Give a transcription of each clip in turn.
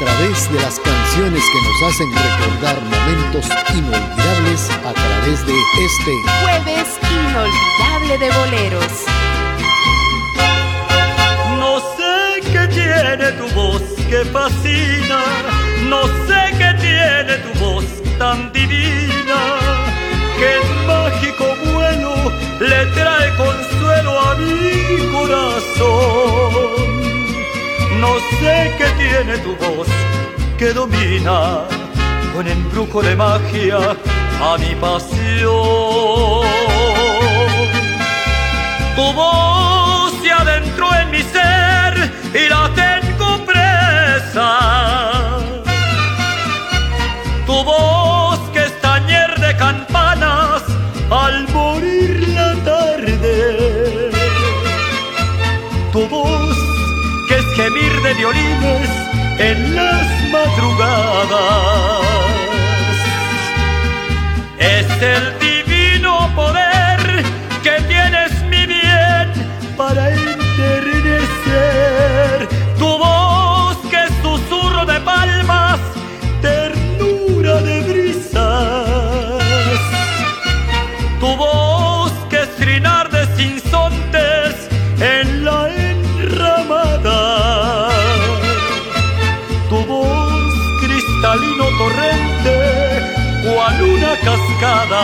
a través de las canciones que nos hacen recordar momentos inolvidables a través de este jueves inolvidable de boleros. No sé qué tiene tu voz que fascina, no sé qué tiene tu voz tan divina, que el mágico vuelo le trae consuelo a mi corazón. No sé qué tiene tu voz que domina con embrujo de magia a mi pasión. Tu voz se adentró en mi ser y la tengo presa. Tu voz que es tañer de campanas al morir de violines en las madrugadas. Es el divino una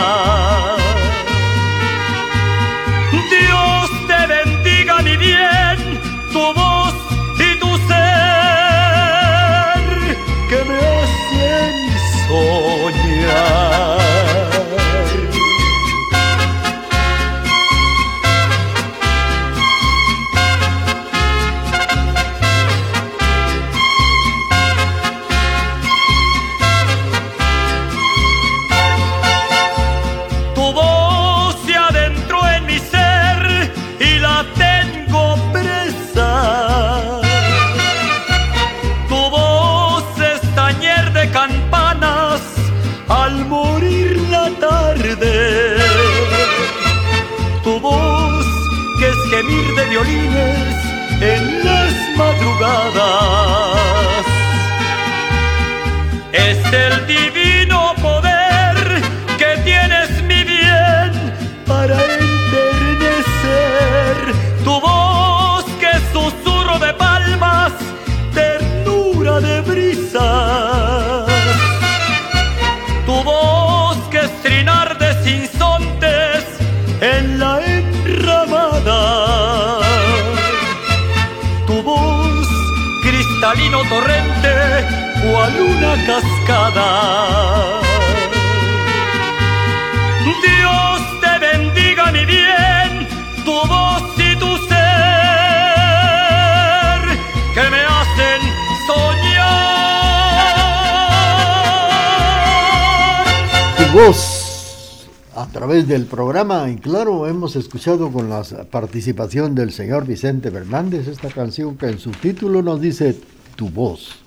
voz a través del programa y claro, hemos escuchado con la participación del señor Vicente Fernández esta canción que en su título nos dice Tu voz.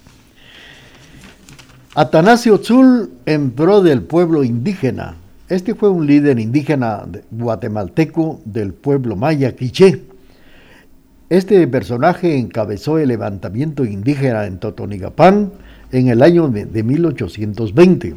Atanasio Tzul en del pueblo indígena. Este fue un líder indígena guatemalteco del pueblo maya quiché. Este personaje encabezó el levantamiento indígena en Totonigapán en el año de 1820,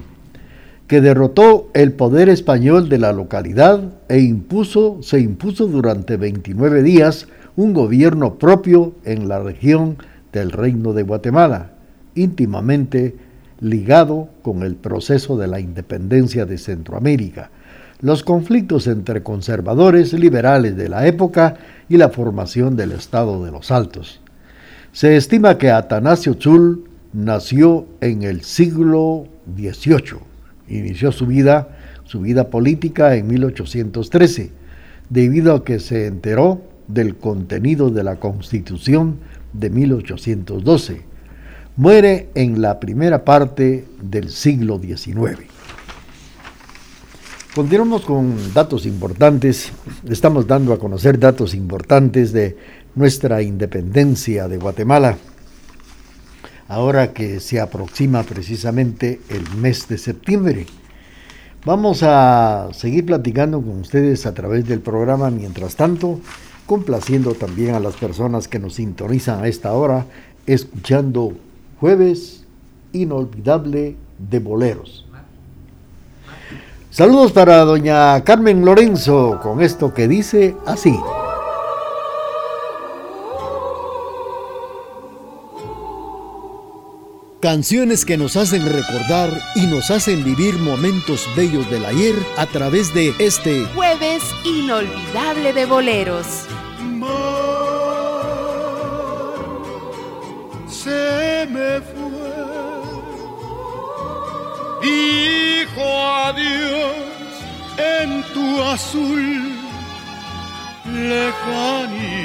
que derrotó el poder español de la localidad e impuso, se impuso durante 29 días un gobierno propio en la región del Reino de Guatemala, íntimamente ligado con el proceso de la independencia de Centroamérica, los conflictos entre conservadores liberales de la época y la formación del Estado de los Altos. Se estima que Atanasio Tzul nació en el siglo XVIII. Inició su vida, su vida política en 1813, debido a que se enteró del contenido de la Constitución de 1812 muere en la primera parte del siglo XIX. Continuamos con datos importantes. Estamos dando a conocer datos importantes de nuestra independencia de Guatemala. Ahora que se aproxima precisamente el mes de septiembre. Vamos a seguir platicando con ustedes a través del programa. Mientras tanto, complaciendo también a las personas que nos sintonizan a esta hora, escuchando jueves inolvidable de boleros. Saludos para doña Carmen Lorenzo con esto que dice así. Canciones que nos hacen recordar y nos hacen vivir momentos bellos del ayer a través de este jueves inolvidable de boleros. se me fue, dijo adiós en tu azul lejanía.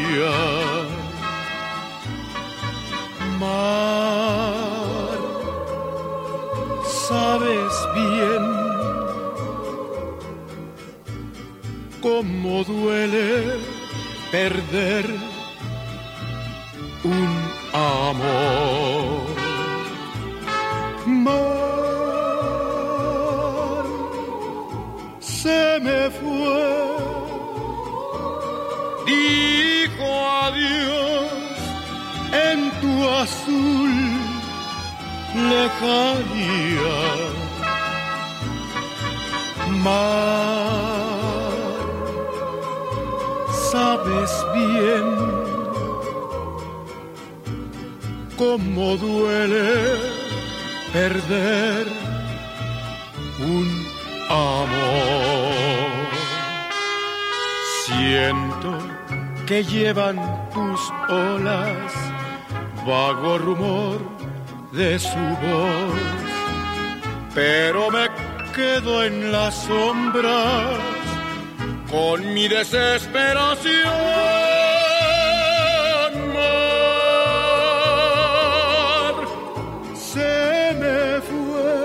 Sabes bien cómo duele perder un amor. Mar se me fue, dijo adiós en tu azul lejanía. Mar, sabes bien cómo duele perder un amor. Siento que llevan tus olas vago rumor de su voz, pero me quedo en las sombras con mi desesperación. se me fue,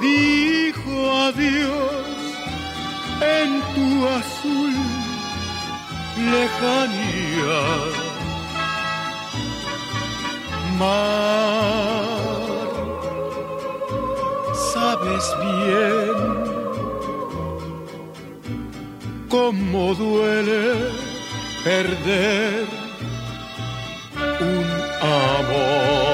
dijo adiós en tu azul lejanía Sabes bien cómo duele perder un amor.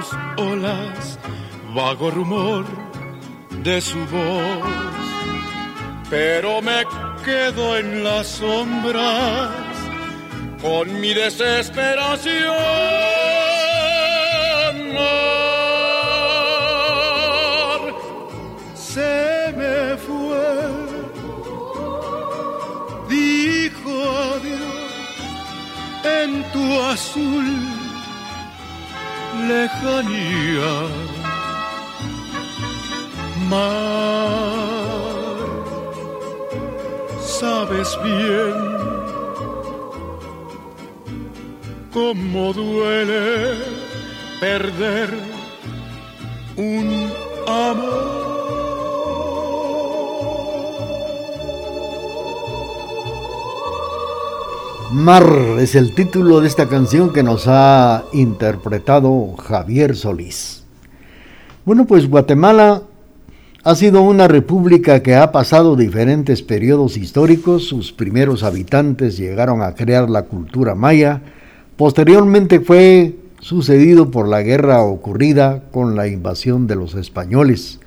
Tus olas vago rumor de su voz, pero me quedo en las sombras con mi desesperación. se me fue, dijo adiós en tu azul lejanía. Mar, sabes bien cómo duele perder un amor. Mar es el título de esta canción que nos ha interpretado Javier Solís. Bueno, pues Guatemala ha sido una república que ha pasado diferentes periodos históricos. Sus primeros habitantes llegaron a crear la cultura maya. Posteriormente fue sucedido por la guerra ocurrida con la invasión de los españoles.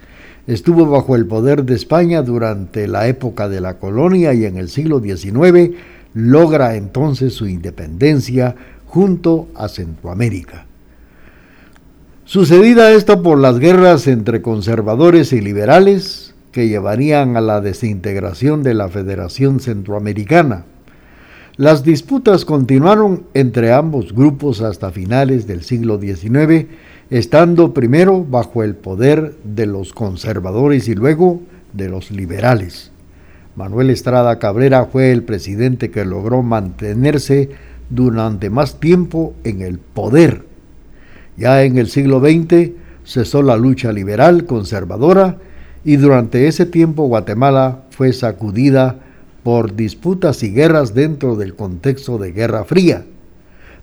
Estuvo bajo el poder de España durante la época de la colonia y en el siglo XIX logra entonces su independencia junto a Centroamérica. Sucedida esto por las guerras entre conservadores y liberales que llevarían a la desintegración de la Federación Centroamericana. Las disputas continuaron entre ambos grupos hasta finales del siglo XIX, estando primero bajo el poder de los conservadores y luego de los liberales. Manuel Estrada Cabrera fue el presidente que logró mantenerse durante más tiempo en el poder. Ya en el siglo XX cesó la lucha liberal conservadora y durante ese tiempo Guatemala fue sacudida por disputas y guerras dentro del contexto de Guerra Fría.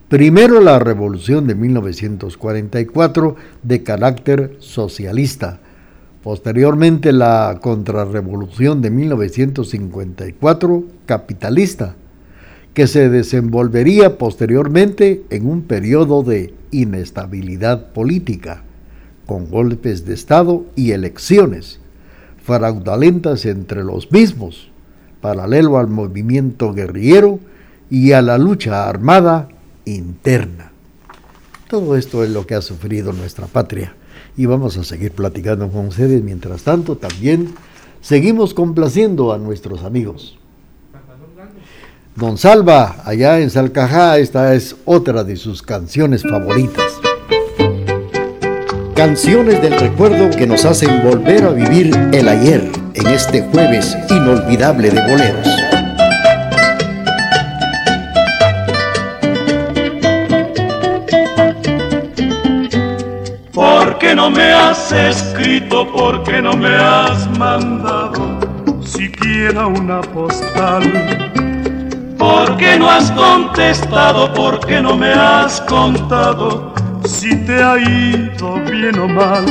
Primero la revolución de 1944 de carácter socialista, posteriormente la contrarrevolución de 1954 capitalista, que se desenvolvería posteriormente en un periodo de inestabilidad política, con golpes de Estado y elecciones fraudulentas entre los mismos, paralelo al movimiento guerrillero y a la lucha armada interna. Todo esto es lo que ha sufrido nuestra patria y vamos a seguir platicando con ustedes. Mientras tanto, también seguimos complaciendo a nuestros amigos. Don Salva, allá en Salcajá, esta es otra de sus canciones favoritas. Canciones del recuerdo que nos hacen volver a vivir el ayer en este jueves inolvidable de boleros. Qué no me has escrito? ¿Por qué no me has mandado siquiera una postal? ¿Por qué no has contestado? ¿Por qué no me has contado si te ha ido bien o mal?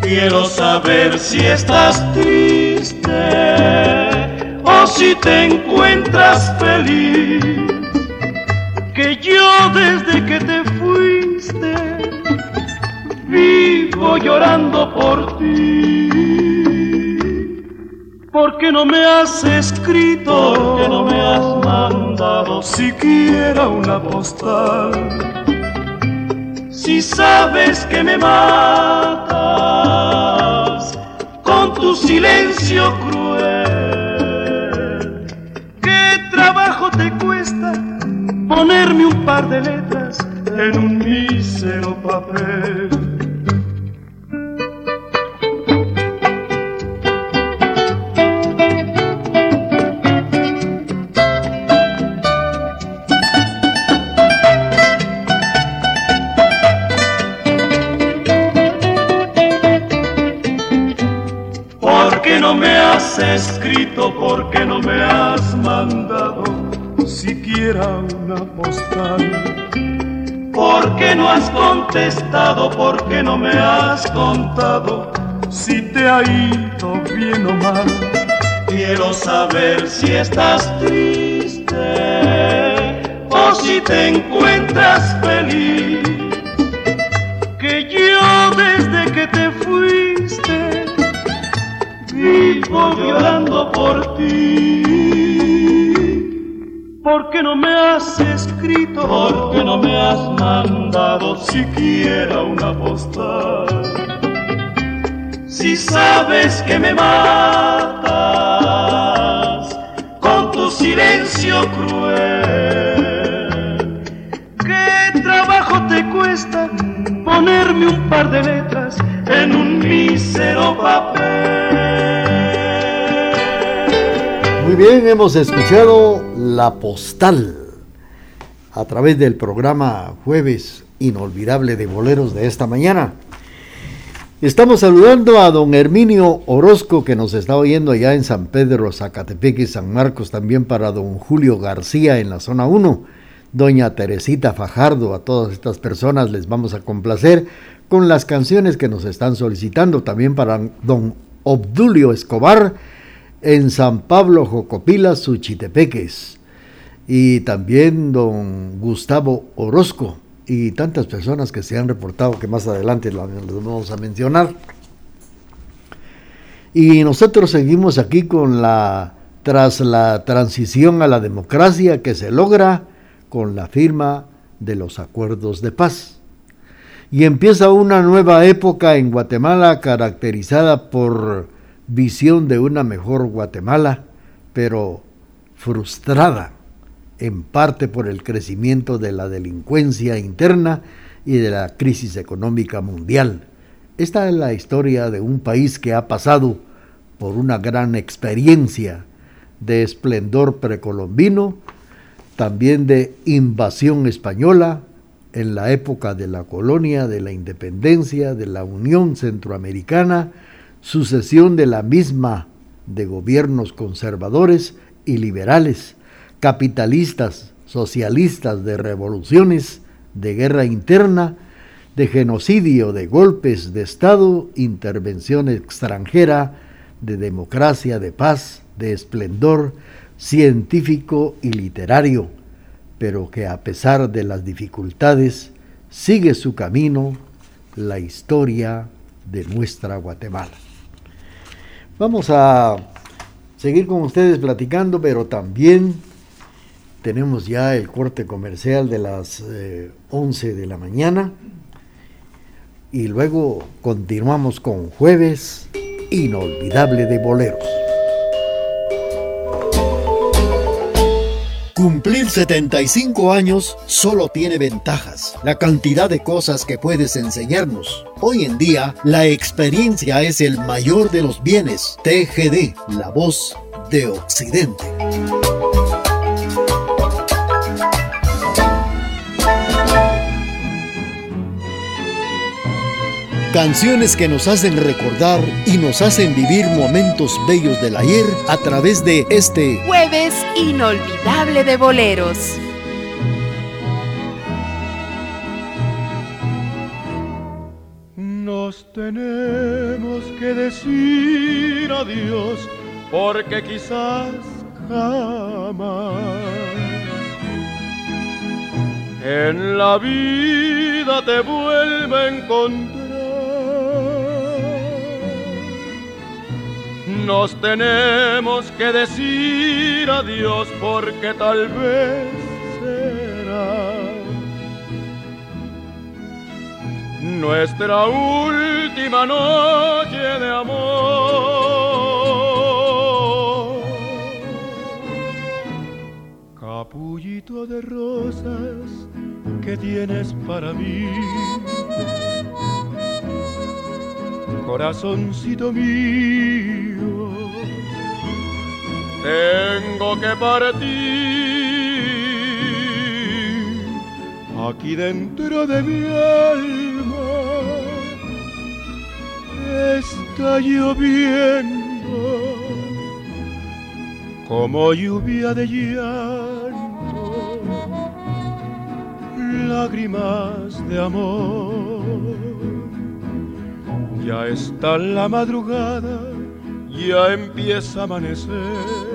Quiero saber si estás triste o si te encuentras feliz. Que yo desde que te fuiste vivo llorando por ti. ¿Por qué no me has escrito? ¿Por no me has mandado siquiera una postal? Si sabes que me matas con tu silencio cruel, ¿qué trabajo te cuesta ponerme un par de letras en un mísero papel? Escrito? porque no me has mandado siquiera una postal? ¿Por qué no has contestado? ¿Por qué no me has contado si te ha ido bien o mal? Quiero saber si estás triste o si te encuentras feliz. Vivo llorando por ti. ¿Por qué no me has escrito? ¿Por qué no me has mandado siquiera una postal? Si sabes que me matas con tu silencio cruel, ¿qué trabajo te cuesta ponerme un par de letras en un mísero papel? Bien, hemos escuchado La Postal a través del programa Jueves Inolvidable de Boleros de esta mañana. Estamos saludando a don Herminio Orozco que nos está oyendo allá en San Pedro, Zacatepeque y San Marcos, también para don Julio García en la zona 1, doña Teresita Fajardo, a todas estas personas les vamos a complacer con las canciones que nos están solicitando, también para don Obdulio Escobar, en San Pablo Jocopila, Suchitepeques, y también don Gustavo Orozco y tantas personas que se han reportado que más adelante las vamos a mencionar. Y nosotros seguimos aquí con la tras la transición a la democracia que se logra con la firma de los acuerdos de paz. Y empieza una nueva época en Guatemala caracterizada por visión de una mejor Guatemala, pero frustrada en parte por el crecimiento de la delincuencia interna y de la crisis económica mundial. Esta es la historia de un país que ha pasado por una gran experiencia de esplendor precolombino, también de invasión española en la época de la colonia, de la independencia, de la Unión Centroamericana, sucesión de la misma de gobiernos conservadores y liberales, capitalistas, socialistas, de revoluciones, de guerra interna, de genocidio, de golpes de Estado, intervención extranjera, de democracia, de paz, de esplendor científico y literario, pero que a pesar de las dificultades sigue su camino la historia de nuestra Guatemala. Vamos a seguir con ustedes platicando, pero también tenemos ya el corte comercial de las 11 eh, de la mañana y luego continuamos con jueves inolvidable de boleros. Cumplir 75 años solo tiene ventajas, la cantidad de cosas que puedes enseñarnos. Hoy en día, la experiencia es el mayor de los bienes. TGD, la voz de Occidente. Canciones que nos hacen recordar y nos hacen vivir momentos bellos del ayer a través de este jueves inolvidable de boleros. Nos tenemos que decir adiós porque quizás jamás en la vida te vuelva a encontrar Nos tenemos que decir adiós porque tal vez será nuestra última noche de amor. Capullito de rosas que tienes para mí corazoncito mío, tengo que partir. Aquí dentro de mi alma está lloviendo como lluvia de llanto, lágrimas de amor ya está la madrugada, ya empieza a amanecer.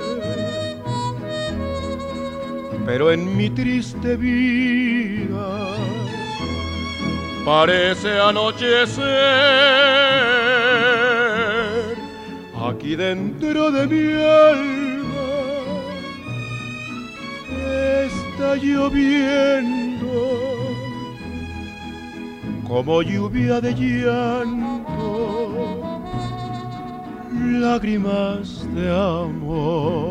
Pero en mi triste vida parece anochecer. Aquí dentro de mi alma está lloviendo como lluvia de llanto lágrimas de amor.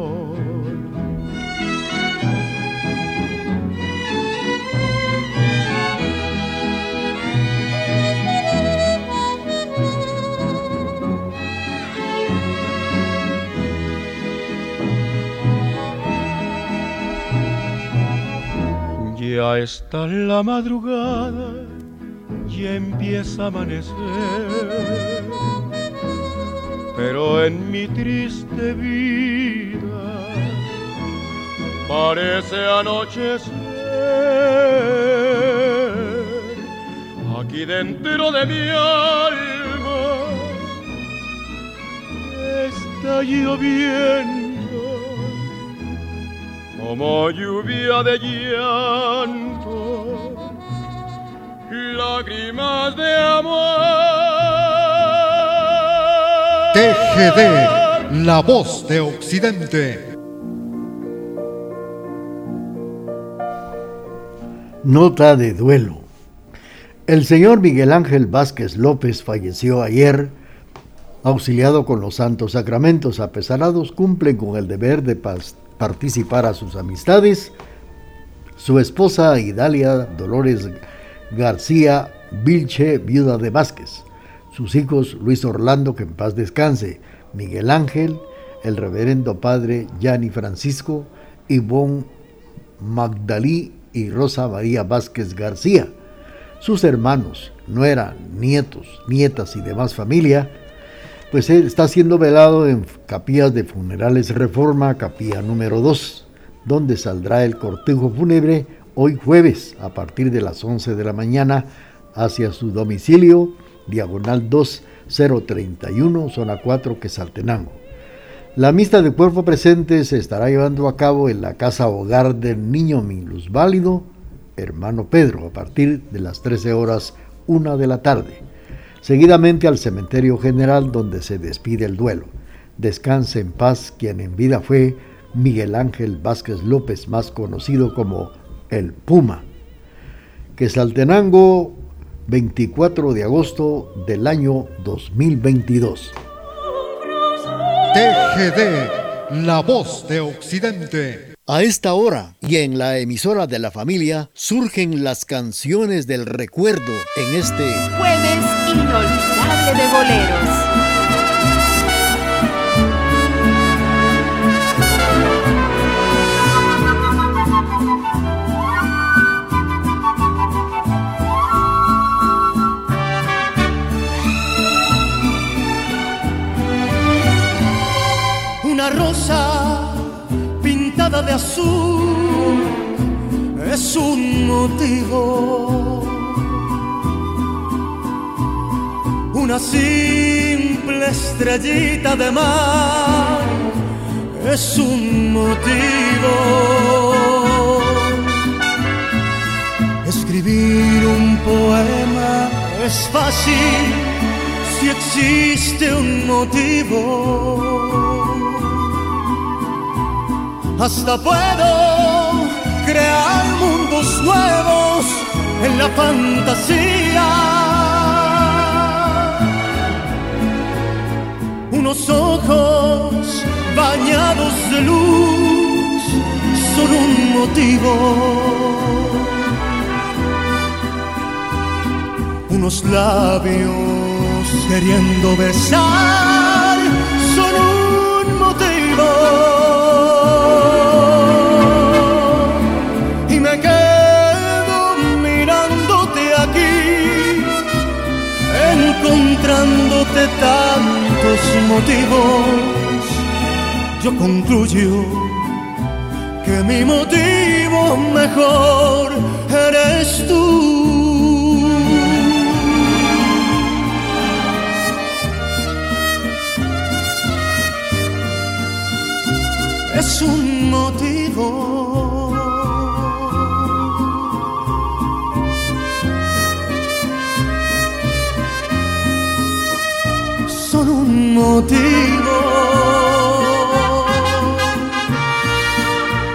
Ya está la madrugada, ya empieza a amanecer pero en mi triste vida parece anochecer. Aquí dentro de mi alma está lloviendo como lluvia de llanto, lágrimas de amor. TGD, la voz de Occidente. Nota de duelo. El señor Miguel Ángel Vázquez López falleció ayer, auxiliado con los santos sacramentos. Apesarados cumplen con el deber de participar a sus amistades. Su esposa Idalia Dolores García Vilche, viuda de Vázquez sus hijos Luis Orlando, que en paz descanse, Miguel Ángel, el reverendo padre Gianni Francisco, Ivonne Magdalí y Rosa María Vázquez García. Sus hermanos, nuera, nietos, nietas y demás familia, pues está siendo velado en Capillas de Funerales Reforma, capilla número 2, donde saldrá el cortejo fúnebre hoy jueves a partir de las 11 de la mañana hacia su domicilio, diagonal 2031, zona 4, Quesaltenango. La misa de cuerpo presente se estará llevando a cabo en la casa hogar del niño Válido, hermano Pedro, a partir de las 13 horas 1 de la tarde. Seguidamente al cementerio general donde se despide el duelo. Descanse en paz quien en vida fue Miguel Ángel Vázquez López, más conocido como el Puma. Quesaltenango, 24 de agosto del año 2022. TGD, la voz de Occidente. A esta hora y en la emisora de la familia surgen las canciones del recuerdo en este jueves inolvidable de boleros. De azul es un motivo. Una simple estrellita de mar es un motivo. Escribir un poema es fácil si existe un motivo hasta puedo crear mundos nuevos en la fantasía. Unos ojos bañados de luz son un motivo. Unos labios queriendo besar tantos motivos, yo concluyo que mi motivo mejor eres tú. Es un motivo motivo.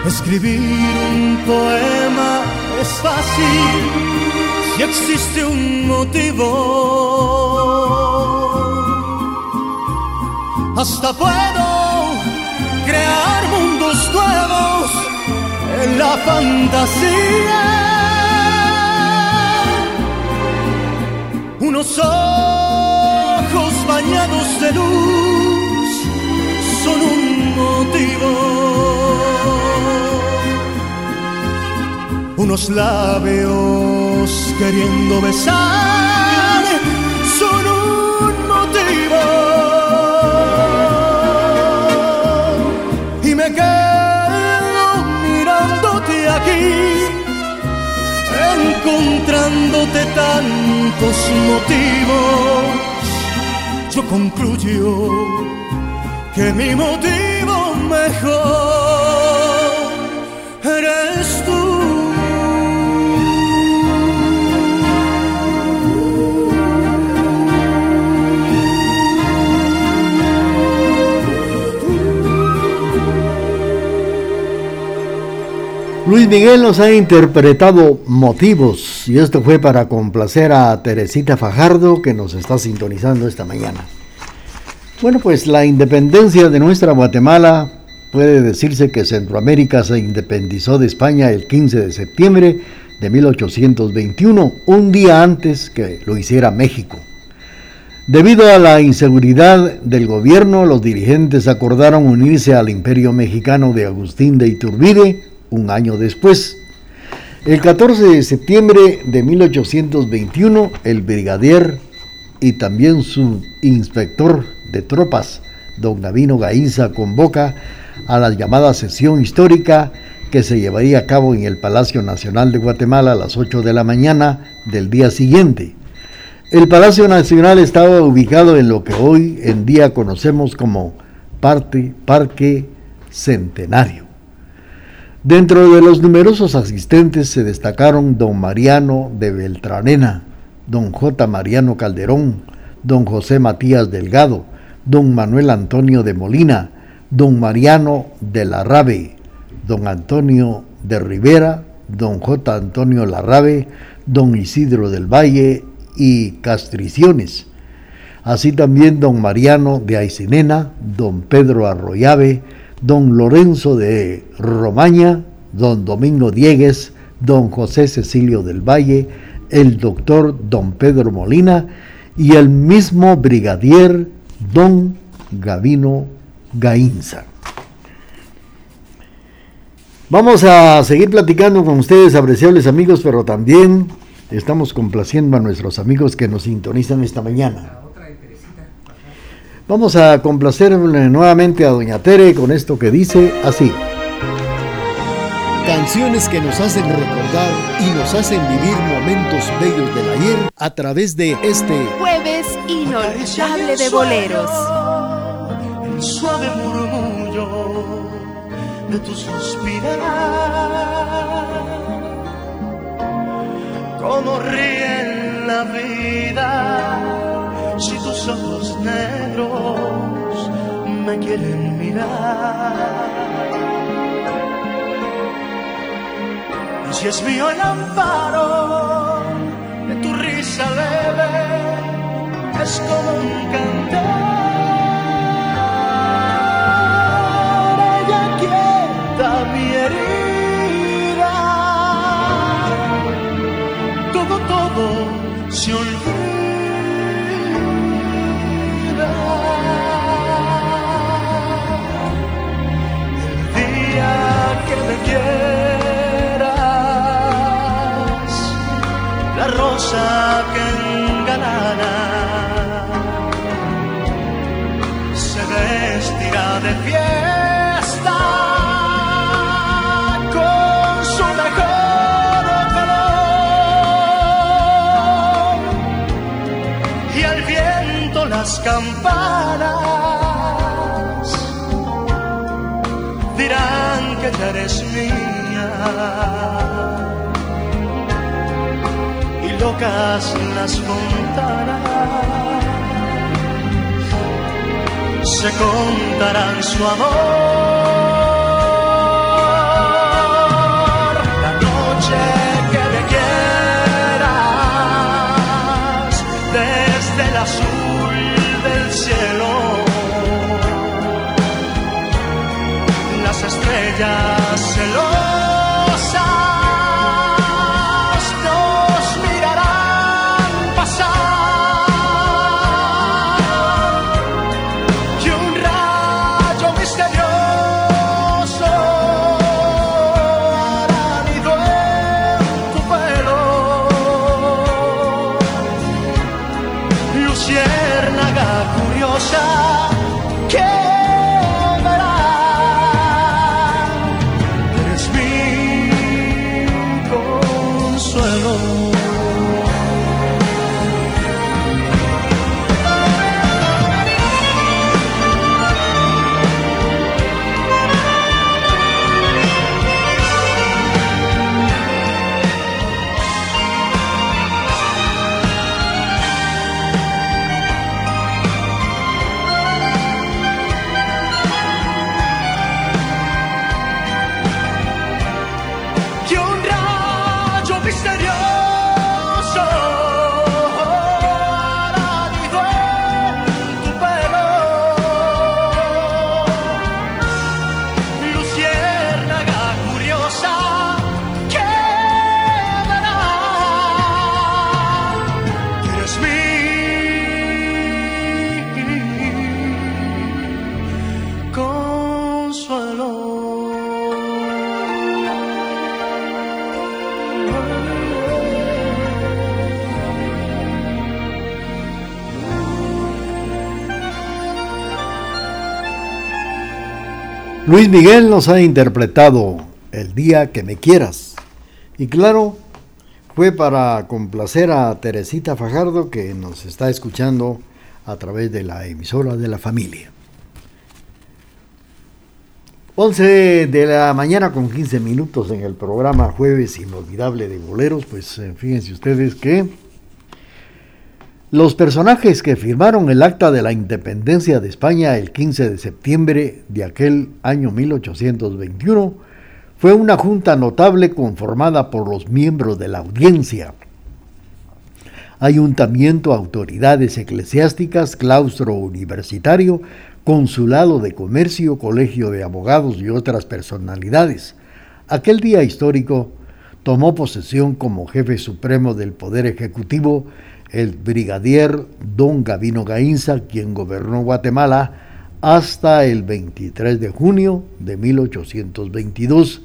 Escribir un poema es fácil si existe un motivo. Hasta puedo crear mundos nuevos en la fantasía. Uno solo de son un motivo. Unos labios queriendo besar son un motivo. Y me quedo mirándote aquí, encontrándote tantos motivos yo concluyo que mi motivo mejor eres tú. Luis Miguel nos ha interpretado motivos y esto fue para complacer a Teresita Fajardo que nos está sintonizando esta mañana. Bueno, pues la independencia de nuestra Guatemala puede decirse que Centroamérica se independizó de España el 15 de septiembre de 1821, un día antes que lo hiciera México. Debido a la inseguridad del gobierno, los dirigentes acordaron unirse al imperio mexicano de Agustín de Iturbide un año después. El 14 de septiembre de 1821, el brigadier y también su inspector de tropas, don Gavino Gainza, convoca a la llamada sesión histórica que se llevaría a cabo en el Palacio Nacional de Guatemala a las 8 de la mañana del día siguiente. El Palacio Nacional estaba ubicado en lo que hoy en día conocemos como Parque Centenario. Dentro de los numerosos asistentes se destacaron don Mariano de Beltranena, don J. Mariano Calderón, don José Matías Delgado, don Manuel Antonio de Molina, don Mariano de Larrabe, don Antonio de Rivera, don J. Antonio Larrabe, don Isidro del Valle y Castriciones. Así también don Mariano de Aicinena, don Pedro Arroyave, don Lorenzo de Romaña, don Domingo Diegues, don José Cecilio del Valle, el doctor don Pedro Molina y el mismo brigadier don Gavino Gainza. Vamos a seguir platicando con ustedes, apreciables amigos, pero también estamos complaciendo a nuestros amigos que nos sintonizan esta mañana. Vamos a complacer nuevamente a Doña Tere con esto que dice así. Canciones que nos hacen recordar y nos hacen vivir momentos bellos del ayer a través de este jueves inolvidable de boleros. El suave murmullo de tu suspirar. Como ríe la vida si tus ojos negros me quieren mirar. si es mío el amparo de tu risa leve, es como un cantar. Campanas dirán que ya eres mía locas las fontanas se contarán su amor. Luis Miguel nos ha interpretado El día que me quieras. Y claro, fue para complacer a Teresita Fajardo que nos está escuchando a través de la emisora de la familia. 11 de la mañana con 15 minutos en el programa Jueves Inolvidable de Boleros, pues eh, fíjense ustedes que los personajes que firmaron el acta de la independencia de España el 15 de septiembre de aquel año 1821 fue una junta notable conformada por los miembros de la audiencia, ayuntamiento, autoridades eclesiásticas, claustro universitario, consulado de comercio, colegio de abogados y otras personalidades. Aquel día histórico tomó posesión como jefe supremo del Poder Ejecutivo el brigadier don Gavino Gainza, quien gobernó Guatemala hasta el 23 de junio de 1822,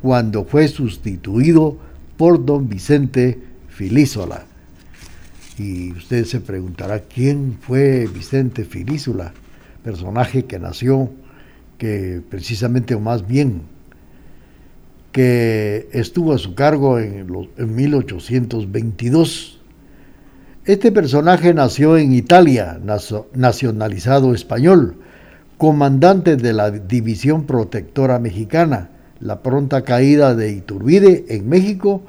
cuando fue sustituido por don Vicente Filísola. Y usted se preguntará quién fue Vicente Filísola personaje que nació, que precisamente, o más bien, que estuvo a su cargo en, en 1822. Este personaje nació en Italia, nacionalizado español, comandante de la División Protectora Mexicana. La pronta caída de Iturbide en México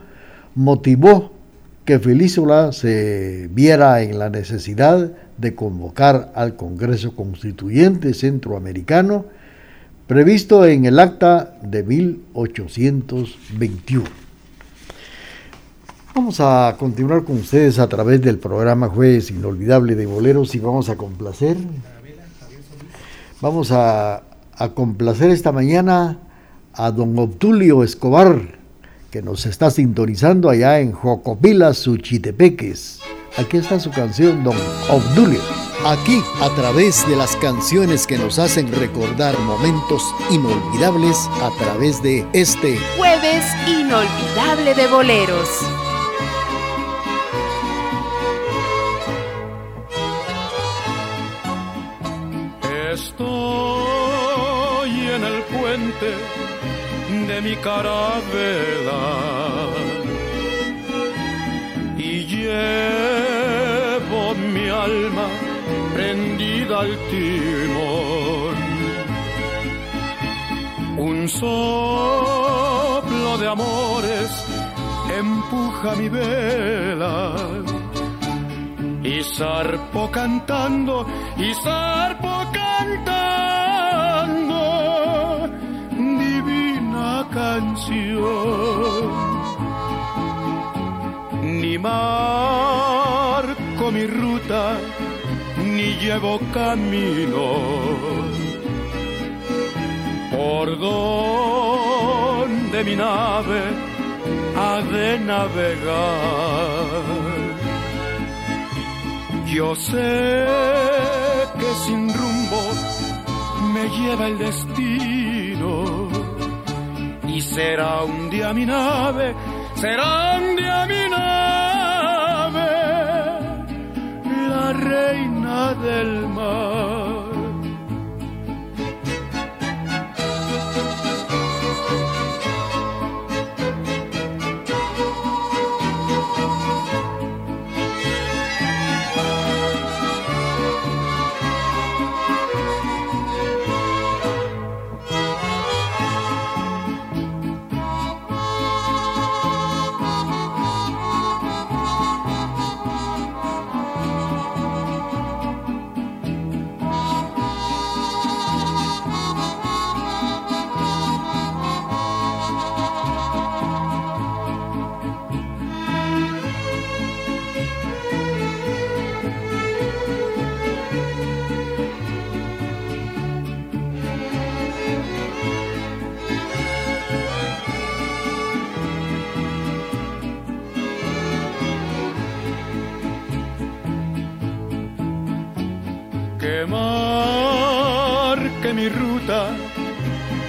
motivó que Felísola se viera en la necesidad de convocar al Congreso Constituyente Centroamericano previsto en el acta de 1821. Vamos a continuar con ustedes a través del programa Jueves Inolvidable de Boleros y vamos a complacer. Vamos a, a complacer esta mañana a don Obtulio Escobar, que nos está sintonizando allá en Jocopila, Suchitepeques. Aquí está su canción, Don Obdulio. Aquí, a través de las canciones que nos hacen recordar momentos inolvidables, a través de este Jueves Inolvidable de Boleros. Estoy en el puente de mi carabela y llevo mi alma prendida al timón. Un soplo de amores empuja mi vela y zarpo cantando y zarpo cantando divina canción ni marco mi ruta, ni llevo camino. Por donde mi nave ha de navegar. Yo sé sin rumbo me lleva el destino y será un día mi nave serán de mi nave la reina del mar.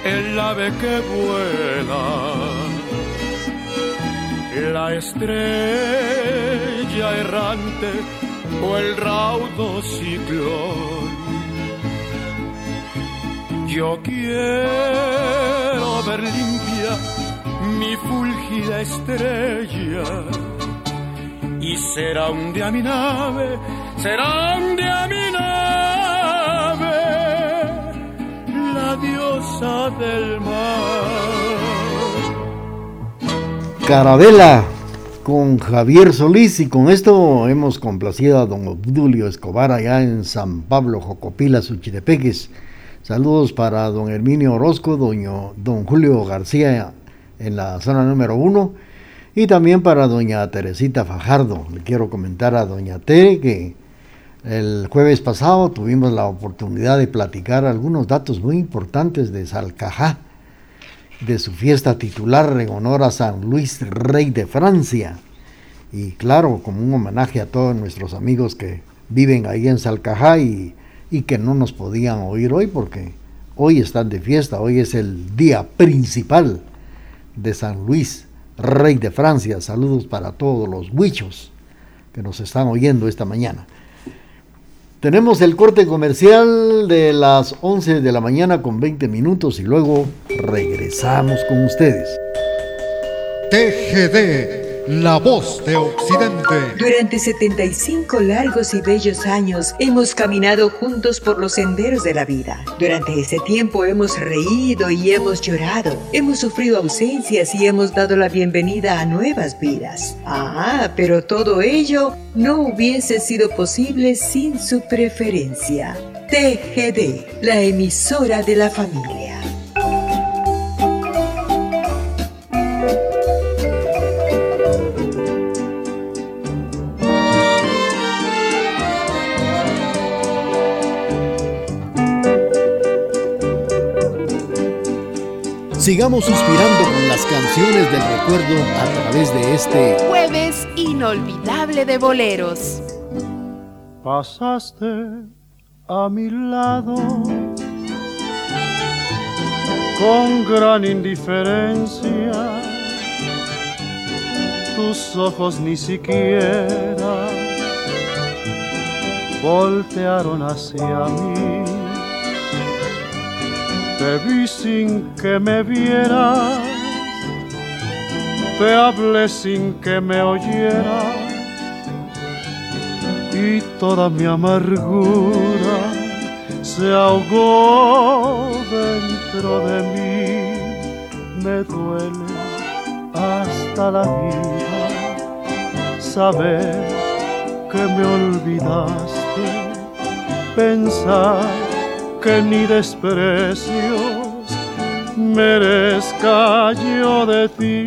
El ave que vuela, la estrella errante o el raudo ciclón. Yo quiero ver limpia mi fulgida estrella y será un día mi nave, será un día mi del mar. Carabela con Javier Solís y con esto hemos complacido a don Obdulio Escobar allá en San Pablo, Jocopila, Suchitepeques. Saludos para don Herminio Orozco, doño, don Julio García en la zona número uno y también para doña Teresita Fajardo. Le quiero comentar a doña Tere que el jueves pasado tuvimos la oportunidad de platicar algunos datos muy importantes de Salcajá de su fiesta titular en honor a San Luis, rey de Francia. Y claro, como un homenaje a todos nuestros amigos que viven ahí en Salcajá y, y que no nos podían oír hoy porque hoy están de fiesta, hoy es el día principal de San Luis, rey de Francia. Saludos para todos los huichos que nos están oyendo esta mañana. Tenemos el corte comercial de las 11 de la mañana con 20 minutos y luego regresamos con ustedes. TGD la voz de Occidente. Durante 75 largos y bellos años hemos caminado juntos por los senderos de la vida. Durante ese tiempo hemos reído y hemos llorado. Hemos sufrido ausencias y hemos dado la bienvenida a nuevas vidas. Ah, pero todo ello no hubiese sido posible sin su preferencia. TGD, la emisora de la familia. Sigamos suspirando con las canciones del recuerdo a través de este jueves inolvidable de boleros. Pasaste a mi lado con gran indiferencia. Tus ojos ni siquiera voltearon hacia mí te vi sin que me vieras, te hablé sin que me oyeras. Y toda mi amargura se ahogó dentro de mí. Me duele hasta la vida saber que me olvidaste, pensar que ni desprecios merezca yo de ti.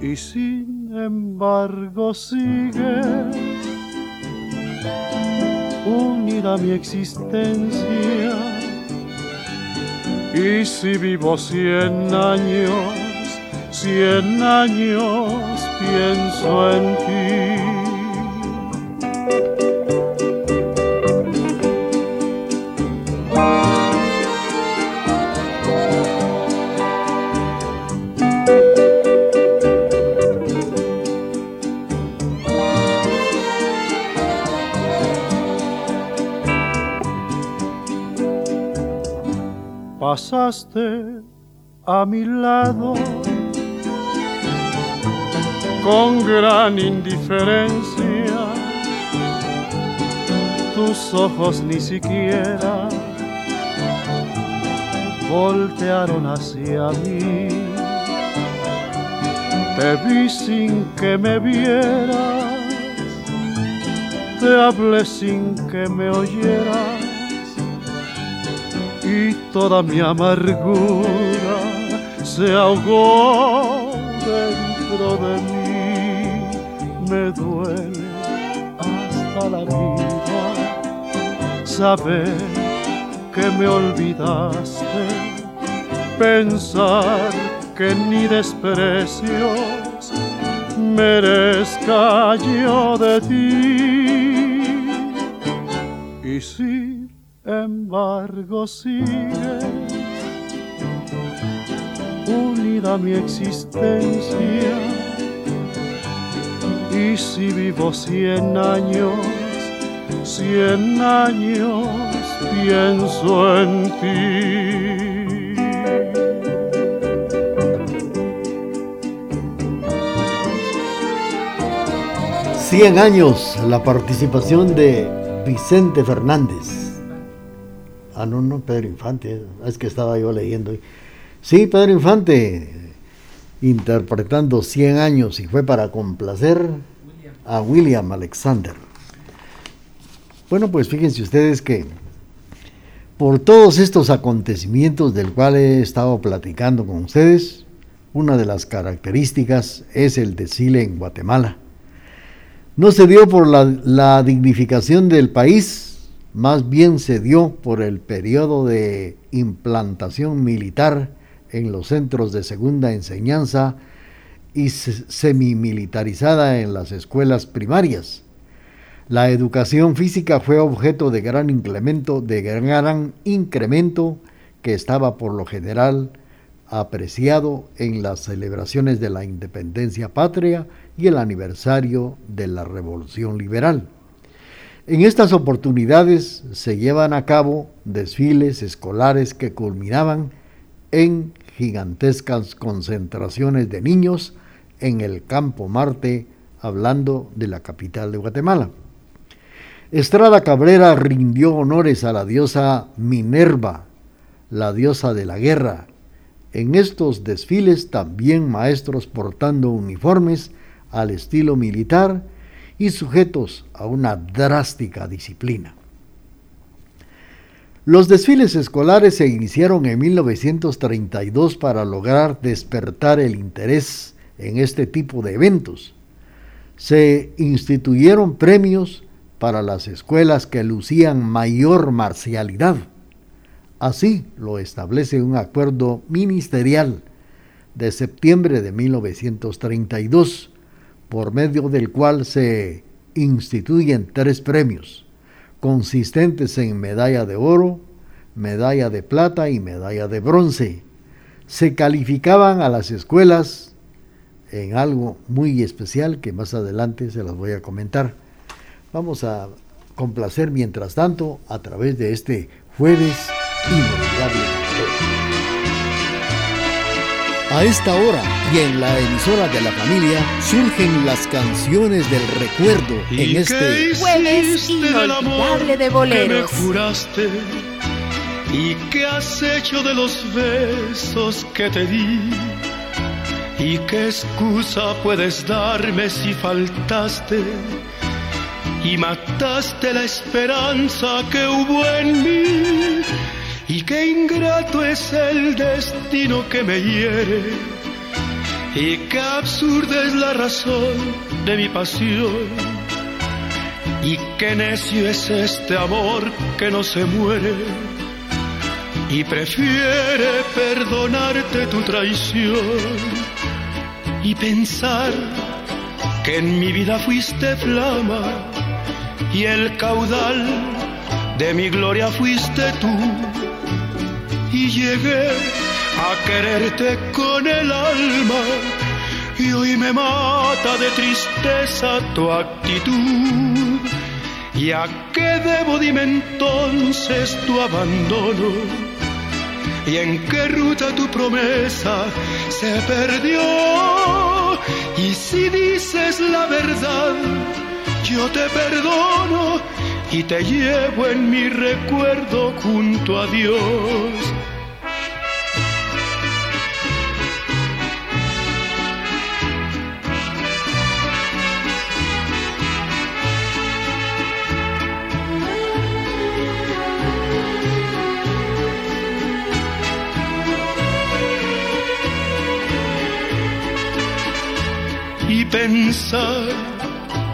Y sin embargo sigue unida mi existencia. Y si vivo cien años, cien años pienso en ti. Pasaste a mi lado con gran indiferencia. Tus ojos ni siquiera voltearon hacia mí. Te vi sin que me vieras, te hablé sin que me oyeras y toda mi amargura se ahogó dentro de mí. Me duele hasta la vida saber que me olvidaste, pensar que ni desprecios merezca yo de ti. Y si embargo sigue unida mi existencia. Y si vivo cien años, cien años pienso en ti. Cien años la participación de Vicente Fernández. No, no, Pedro Infante, es que estaba yo leyendo. Sí, Pedro Infante, interpretando 100 años y fue para complacer a William Alexander. Bueno, pues fíjense ustedes que por todos estos acontecimientos del cual he estado platicando con ustedes, una de las características es el desfile en Guatemala. No se dio por la dignificación del país, más bien se dio por el periodo de implantación militar en los centros de segunda enseñanza y semimilitarizada en las escuelas primarias. La educación física fue objeto de gran incremento, de gran incremento que estaba por lo general apreciado en las celebraciones de la independencia patria y el aniversario de la Revolución Liberal. En estas oportunidades se llevan a cabo desfiles escolares que culminaban en gigantescas concentraciones de niños en el campo Marte, hablando de la capital de Guatemala. Estrada Cabrera rindió honores a la diosa Minerva, la diosa de la guerra. En estos desfiles también maestros portando uniformes al estilo militar y sujetos a una drástica disciplina. Los desfiles escolares se iniciaron en 1932 para lograr despertar el interés en este tipo de eventos. Se instituyeron premios para las escuelas que lucían mayor marcialidad. Así lo establece un acuerdo ministerial de septiembre de 1932, por medio del cual se instituyen tres premios consistentes en medalla de oro, medalla de plata y medalla de bronce. Se calificaban a las escuelas en algo muy especial que más adelante se las voy a comentar. Vamos a complacer mientras tanto a través de este jueves inolvidable. A esta hora y en la emisora de la familia surgen las canciones del recuerdo en este jueves inolvidable de boleros. Que me juraste y qué has hecho de los besos que te di. ¿Y qué excusa puedes darme si faltaste? Y mataste la esperanza que hubo en mí y qué ingrato es el destino que me hiere. Y qué absurda es la razón de mi pasión. Y qué necio es este amor que no se muere. Y prefiere perdonarte tu traición. Y pensar que en mi vida fuiste flama. Y el caudal de mi gloria fuiste tú y llegué a quererte con el alma y hoy me mata de tristeza tu actitud. ¿Y a qué debo dime entonces tu abandono? ¿Y en qué ruta tu promesa se perdió? Y si dices la verdad, yo te perdono y te llevo en mi recuerdo junto a Dios. Y pensar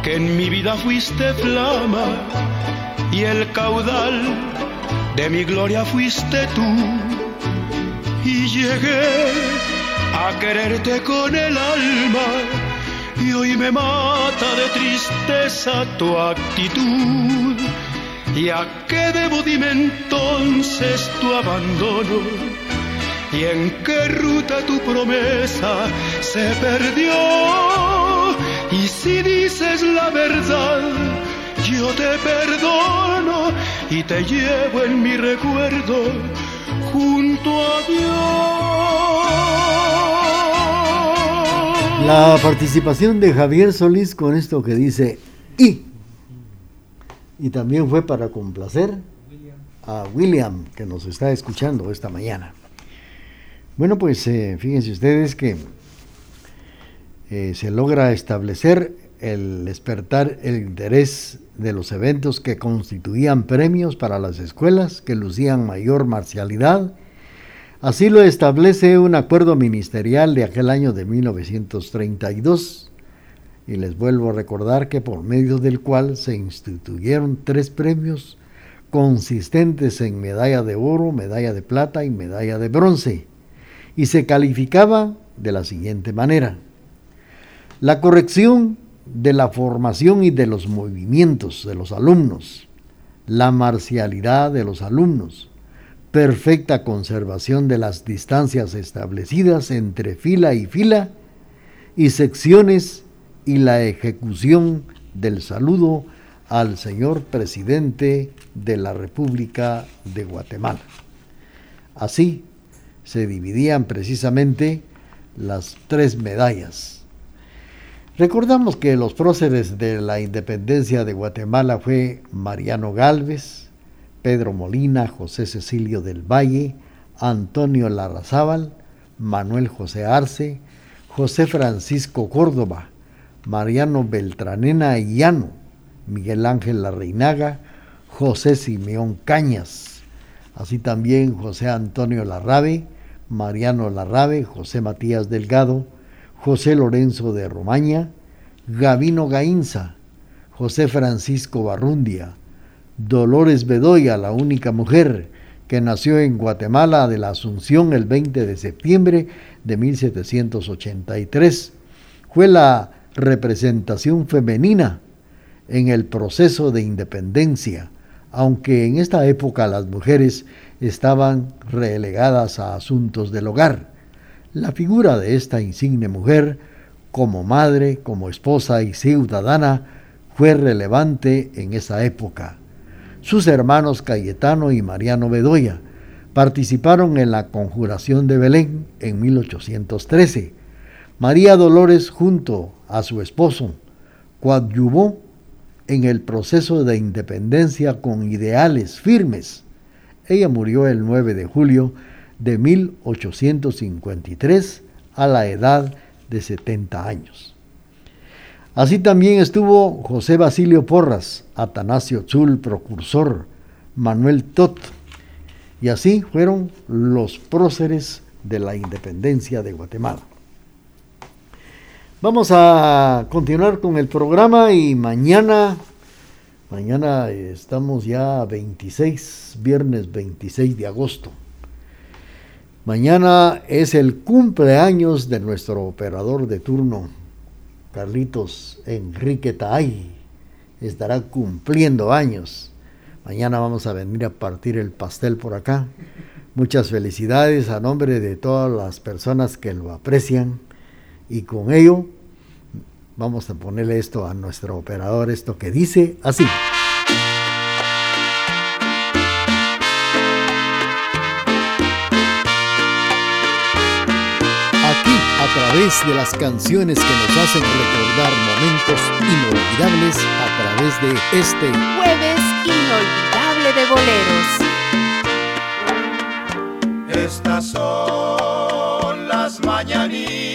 que en mi vida fuiste flama y el caudal de mi gloria fuiste tú. Y llegué a quererte con el alma y hoy me mata de tristeza tu actitud. ¿Y a qué debo dime entonces tu abandono? ¿Y en qué ruta tu promesa se perdió? Y si dices la verdad, te perdono y te llevo en mi recuerdo junto a Dios. La participación de Javier Solís con esto que dice y. Y también fue para complacer a William que nos está escuchando esta mañana. Bueno, pues eh, fíjense ustedes que eh, se logra establecer el despertar el interés de los eventos que constituían premios para las escuelas que lucían mayor marcialidad. Así lo establece un acuerdo ministerial de aquel año de 1932 y les vuelvo a recordar que por medio del cual se instituyeron tres premios consistentes en medalla de oro, medalla de plata y medalla de bronce y se calificaba de la siguiente manera. La corrección de la formación y de los movimientos de los alumnos, la marcialidad de los alumnos, perfecta conservación de las distancias establecidas entre fila y fila y secciones y la ejecución del saludo al señor presidente de la República de Guatemala. Así se dividían precisamente las tres medallas Recordamos que los próceres de la independencia de Guatemala fue Mariano Galvez, Pedro Molina, José Cecilio del Valle, Antonio Larrazábal, Manuel José Arce, José Francisco Córdoba, Mariano Beltranena Llano, Miguel Ángel Larreinaga, José Simeón Cañas, así también José Antonio Larrabe, Mariano Larrabe, José Matías Delgado, José Lorenzo de Romaña, Gavino Gainza, José Francisco Barrundia, Dolores Bedoya, la única mujer que nació en Guatemala de la Asunción el 20 de septiembre de 1783. Fue la representación femenina en el proceso de independencia, aunque en esta época las mujeres estaban relegadas a asuntos del hogar. La figura de esta insigne mujer, como madre, como esposa y ciudadana, fue relevante en esa época. Sus hermanos Cayetano y Mariano Bedoya participaron en la conjuración de Belén en 1813. María Dolores, junto a su esposo, coadyuvó en el proceso de independencia con ideales firmes. Ella murió el 9 de julio de 1853 a la edad de 70 años. Así también estuvo José Basilio Porras, Atanasio Zul, procursor, Manuel Tot, y así fueron los próceres de la independencia de Guatemala. Vamos a continuar con el programa y mañana, mañana estamos ya 26, viernes 26 de agosto. Mañana es el cumpleaños de nuestro operador de turno, Carlitos Enrique Taay. Estará cumpliendo años. Mañana vamos a venir a partir el pastel por acá. Muchas felicidades a nombre de todas las personas que lo aprecian. Y con ello vamos a ponerle esto a nuestro operador, esto que dice así. Través de las canciones que nos hacen recordar momentos inolvidables a través de este jueves inolvidable de boleros. Estas son las mañanitas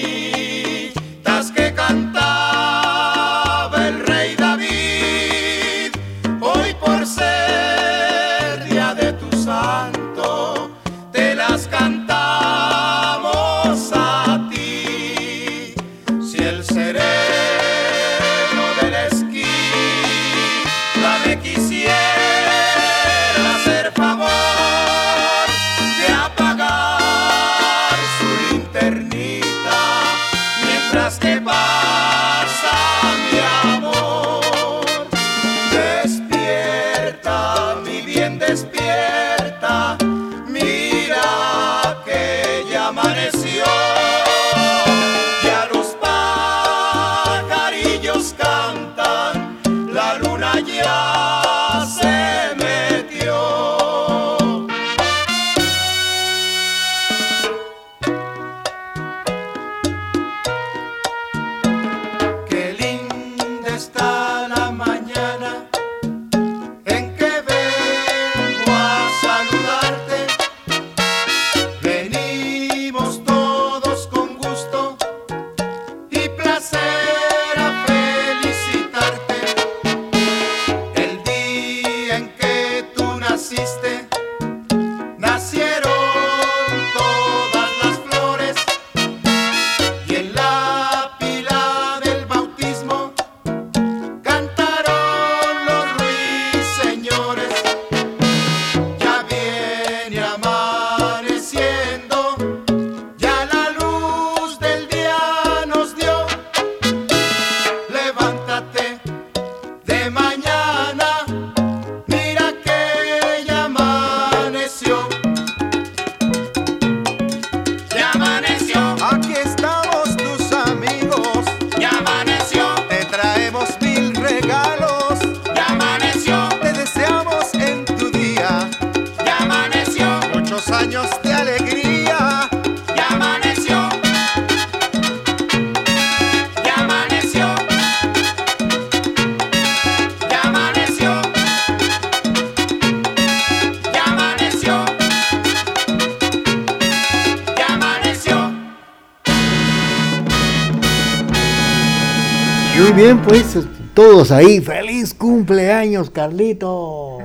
bien, pues todos ahí, feliz cumpleaños, Carlitos.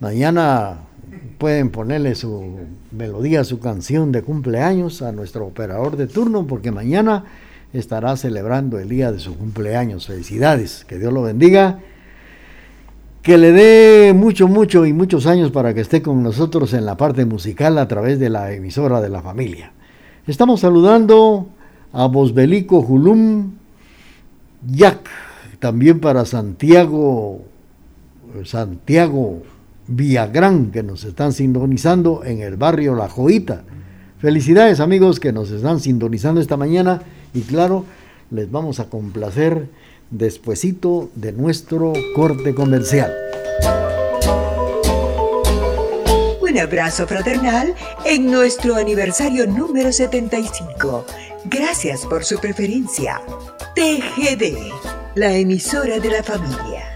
Mañana pueden ponerle su melodía, su canción de cumpleaños a nuestro operador de turno, porque mañana estará celebrando el día de su cumpleaños. Felicidades, que Dios lo bendiga. Que le dé mucho, mucho y muchos años para que esté con nosotros en la parte musical a través de la emisora de la familia. Estamos saludando a Bosbelico Julum, Jack, también para Santiago, Santiago Villagrán, que nos están sintonizando en el barrio La Joita. Felicidades amigos que nos están sintonizando esta mañana y claro, les vamos a complacer despuesito de nuestro corte comercial. Un abrazo fraternal en nuestro aniversario número 75. Gracias por su preferencia. TGD, la emisora de la familia.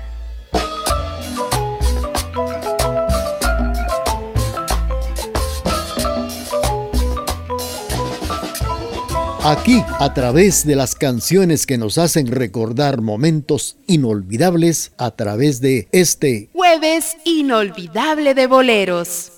Aquí, a través de las canciones que nos hacen recordar momentos inolvidables, a través de este jueves inolvidable de boleros.